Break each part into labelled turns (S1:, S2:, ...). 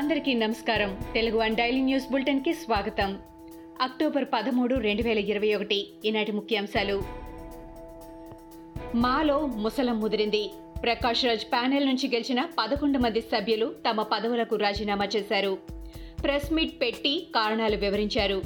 S1: అందరికీ నమస్కారం. Telugu one daily news బులెటిన్కి స్వాగతం. అక్టోబర్ పదమూడు రెండు వేల ఇరవై ఒకటి ఈనాటి ముఖ్యాంశాలు. మాలో ముసలం ముదిరింది. ప్రకాష్ రాజ్ ప్యానెల్ నుంచి గెలిచిన పదకొండు మంది సభ్యులు తమ పదవులకు రాజీనామా చేశారు. ప్రెస్ మీట్ పెట్టి కారణాలు వివరించారు.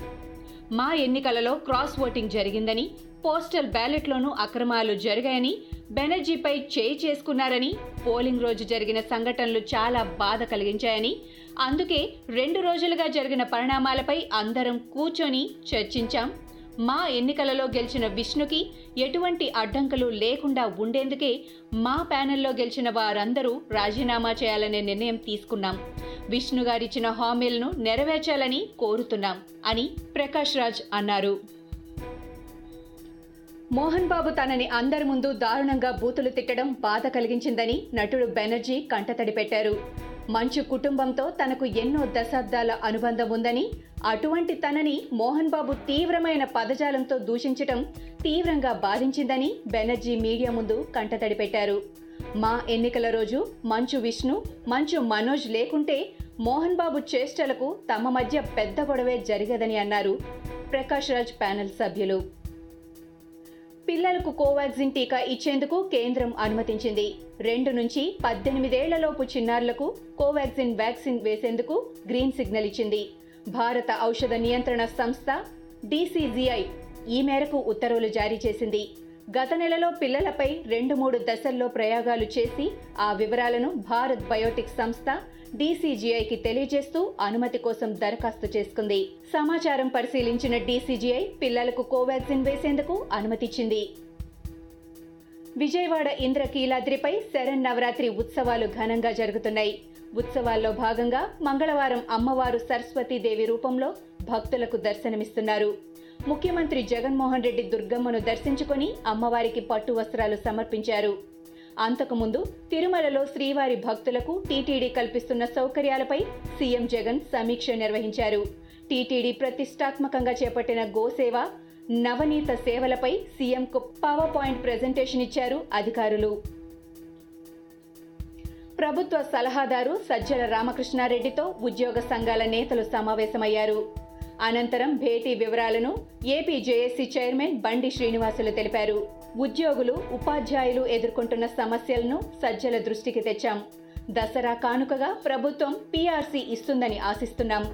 S1: మా ఎన్నికలలో క్రాస్ ఓటింగ్ జరిగిందని పోస్టల్ బ్యాలెట్లోనూ అక్రమాలు జరిగాయని బెనర్జీపై చేయి చేసుకున్నారని పోలింగ్ రోజు జరిగిన సంఘటనలు చాలా బాధ కలిగించాయని అందుకే రెండు రోజులుగా జరిగిన పరిణామాలపై అందరం కూర్చొని చర్చించాం. మా ఎన్నికలలో గెలిచిన విష్ణుకి ఎటువంటి అడ్డంకులు లేకుండా ఉండేందుకే మా ప్యానెల్లో గెలిచిన వారందరూ రాజీనామా చేయాలనే నిర్ణయం తీసుకున్నాం. విష్ణు గారిచ్చిన హామీలను నెరవేర్చాలని కోరుతున్నాం అని ప్రకాష్ రాజ్ అన్నారు. మోహన్ బాబు తనని అందరి ముందు దారుణంగా బూతులు తిట్టడం బాధ కలిగించిందని నటుడు బెనర్జీ కంటతడి పెట్టారు. మంచు కుటుంబంతో తనకు ఎన్నో దశాబ్దాల అనుబంధం ఉందని అటువంటి తనని మోహన్ బాబు తీవ్రమైన పదజాలంతో దూషించటం తీవ్రంగా బాధించిందని బెనర్జీ మీడియా ముందు కంటతడి పెట్టారు. మా ఎన్నికల రోజు మంచు విష్ణు మంచు మనోజ్ లేకుంటే మోహన్ బాబు చేష్టలకు తమ మధ్య పెద్ద గొడవే జరిగదని అన్నారు ప్రకాష్ రాజ్ ప్యానెల్ సభ్యులు. పిల్లలకు కోవాక్సిన్ టీకా ఇచ్చేందుకు కేంద్రం అనుమతించింది. రెండు నుంచి పద్దెనిమిదేళ్ళలోపు చిన్నారులకు కోవాక్సిన్ వ్యాక్సిన్ వేసేందుకు గ్రీన్ సిగ్నల్ ఇచ్చింది. భారత ఔషధ నియంత్రణ సంస్థ డీసీజీఐ ఈ మేరకు ఉత్తర్వులు జారీ చేసింది. గత నెలలో పిల్లలపై రెండు మూడు దశల్లో ప్రయోగాలు చేసి ఆ వివరాలను భారత్ బయోటిక్ సంస్థ డీసీజీఐకి తెలియజేస్తూ అనుమతి కోసం దరఖాస్తు చేసుకుంది. సమాచారం పరిశీలించిన డీసీజీఐ పిల్లలకు కోవాక్సిన్ వేసేందుకు అనుమతిచ్చింది. విజయవాడ ఇంద్రకీలాద్రిపై శరణ్ నవరాత్రి ఉత్సవాలు ఘనంగా జరుగుతున్నాయి. ఉత్సవాల్లో భాగంగా మంగళవారం అమ్మవారు సరస్వతీదేవి రూపంలో భక్తులకు దర్శనమిస్తున్నారు. ముఖ్యమంత్రి జగన్మోహన్ రెడ్డి దుర్గమ్మను దర్శించుకొని అమ్మవారికి పట్టు వస్త్రాలు సమర్పించారు. అంతకుముందు తిరుమలలో శ్రీవారి భక్తులకు టీటీడీ కల్పిస్తున్న సౌకర్యాలపై సీఎం జగన్ సమీక్ష నిర్వహించారు. టీటీడీ ప్రతిష్టాత్మకంగా చేపట్టిన గోసేవ నవనీత సేవలపై సీఎంకు పవర్ పాయింట్ ప్రజెంటేషన్ ఇచ్చారు అధికారులు. ప్రభుత్వ సలహాదారు సజ్జల రామకృష్ణారెడ్డితో ఉద్యోగ సంఘాల నేతలు సమావేశమయ్యారు. అనంతరం భేటీ వివరాలను ఏపీ జేఏసీ చైర్మన్ బండి శ్రీనివాసులు తెలిపారు. ఉద్యోగులు ఉపాధ్యాయులు ఎదుర్కొంటున్న సమస్యలను సజ్జల దృష్టికి తెచ్చాం. దసరా కానుకగా ప్రభుత్వం పీఆర్సీ ఇస్తుందని ఆశిస్తున్నాం.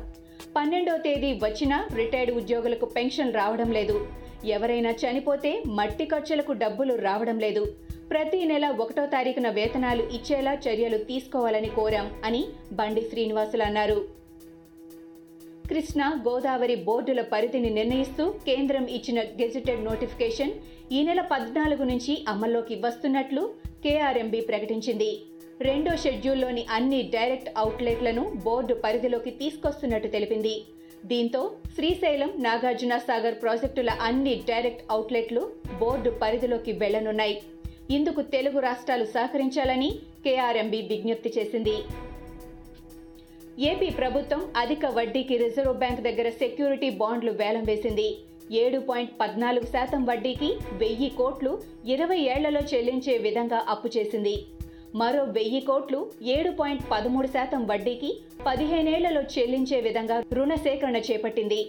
S1: పన్నెండో తేదీ వచ్చినా రిటైర్డ్ ఉద్యోగులకు పెన్షన్ రావడం లేదు. ఎవరైనా చనిపోతే మట్టి ఖర్చులకు డబ్బులు రావడం లేదు. ప్రతి నెల ఒకటో తారీఖున వేతనాలు ఇచ్చేలా చర్యలు తీసుకోవాలని కోరాం అని బండి శ్రీనివాసులు అన్నారు. కృష్ణా గోదావరి బోర్డుల పరిధిని నిర్ణయిస్తూ కేంద్రం ఇచ్చిన గెజిటెడ్ నోటిఫికేషన్ ఈ నెల పద్నాలుగు నుంచి అమల్లోకి వస్తున్నట్లు కేఆర్ఎంబి ప్రకటించింది. రెండో షెడ్యూల్లోని అన్ని డైరెక్ట్ అవుట్లెట్లను బోర్డు పరిధిలోకి తీసుకొస్తున్నట్టు తెలిపింది. దీంతో శ్రీశైలం నాగార్జున సాగర్ ప్రాజెక్టుల అన్ని డైరెక్ట్ అవుట్లెట్లు బోర్డు పరిధిలోకి వెళ్ళనున్నాయి. ఇందుకు తెలుగు రాష్ట్రాలు సహకరించాలని కేఆర్ఎంబి విజ్ఞప్తి చేసింది. ఏపీ ప్రభుత్వం అధిక వడ్డీకి రిజర్వ్ బ్యాంక్ దగ్గర సెక్యూరిటీ బాండ్లు వేలం వేసింది. ఏడు పాయింట్ పద్నాలుగు శాతం వడ్డీకి వెయ్యి కోట్లు ఇరవై ఏళ్ళలో చెల్లించే విధంగా అప్పు చేసింది. మరో వెయ్యి కోట్లు ఏడు పాయింట్ పదమూడు శాతం వడ్డీకి పదిహేనేళ్ళలో చెల్లించే విధంగా రుణ సేకరణ చేపట్టింది.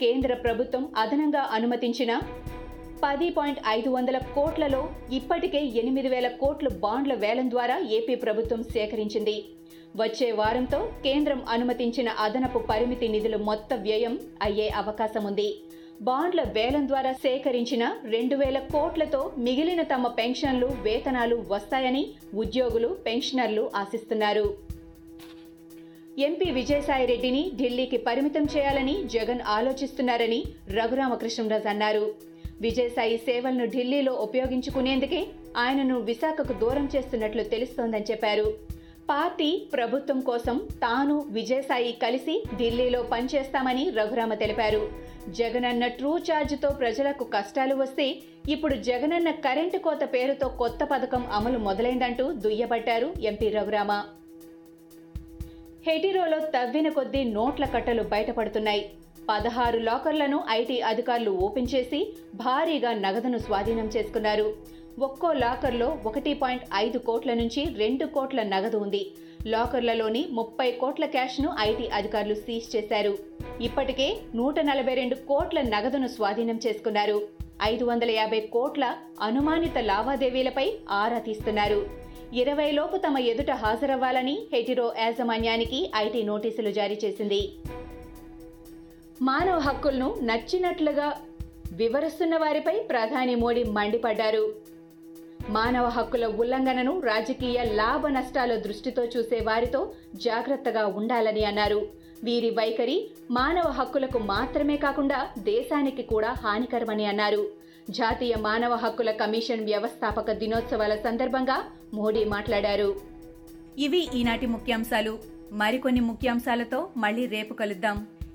S1: కేంద్ర ప్రభుత్వం అదనంగా అనుమతించిన పది పాయింట్ ఐదు వందల కోట్లలో ఇప్పటికే ఎనిమిది వేల కోట్ల బాండ్ల వేలం ద్వారా ఏపీ ప్రభుత్వం సేకరించింది. వచ్చే వారంతో కేంద్రం అనుమతించిన అదనపు పరిమితి నిధులు మొత్త వ్యయం అయ్యే అవకాశం ఉంది బాండ్ల వేలం ద్వారా సేకరించిన రెండు వేల కోట్లతో మిగిలిన తమ పెన్షన్లు వేతనాలు వస్తాయని ఉద్యోగులు పెన్షనర్లు ఆశిస్తున్నారు. ఎంపీ విజయసాయిరెడ్డిని ఢిల్లీకి పరిమితం చేయాలని జగన్ ఆలోచిస్తున్నారని రఘురామకృష్ణరాజు అన్నారు. విజయసాయి సేవలను ఢిల్లీలో ఉపయోగించుకునేందుకే ఆయనను విశాఖకు దూరం చేస్తున్నట్లు తెలుస్తోందని చెప్పారు. పార్టీ ప్రభుత్వం కోసం తాను విజయసాయి కలిసి ఢిల్లీలో పనిచేస్తామని రఘురామ తెలిపారు. జగనన్న ట్రూ ఛార్జ్తో ప్రజలకు కష్టాలు వస్తే ఇప్పుడు జగనన్న కరెంటు కోత పేరుతో కొత్త పథకం అమలు మొదలైందంటూ దుయ్యబట్టారు ఎంపీ రఘురామ. హెటిరోలో తవ్విన కొద్దీ నోట్ల కట్టలు బయటపడుతున్నాయి. పదహారు లాకర్లను ఐటీ అధికారులు ఓపెన్ చేసి భారీగా నగదును స్వాధీనం చేసుకున్నారు. ఒక్కో లాకర్లో ఒకటి పాయింట్ ఐదు కోట్ల నుంచి రెండు కోట్ల నగదు ఉంది. లాకర్లలోని ముప్పై కోట్ల క్యాష్ను ఐటీ అధికారులు సీజ్ చేశారు. ఇప్పటికే నూట నలభై రెండు కోట్ల నగదును స్వాధీనం చేసుకున్నారు. ఐదు వందల యాభై కోట్ల అనుమానిత లావాదేవీలపై ఆరా తీస్తున్నారు. ఇరవై లోపు తమ ఎదుట హాజరవ్వాలని హెటిరో యాజమాన్యానికి ఐటీ నోటీసులు జారీ చేసింది. మానవ హక్కులను నచ్చినట్లుగా వివరిస్తున్న వారిపై ప్రధాని మోడీ మండిపడ్డారు. మానవ హక్కుల ఉల్లంఘనను రాజకీయ లాభ నష్టాల దృష్టితో చూసే వారితో జాగ్రత్తగా ఉండాలని అన్నారు. వీరి వైఖరి మానవ హక్కులకు మాత్రమే కాకుండా దేశానికి కూడా హానికరమని అన్నారు. జాతీయ మానవ హక్కుల కమిషన్ వ్యవస్థాపక దినోత్సవాల సందర్భంగా మోడీ మాట్లాడారు.
S2: ఇవి ఈనాటి ముఖ్యాంశాలు. మరికొన్ని ముఖ్యాంశాలతో మళ్ళీ రేపు కలుద్దాం.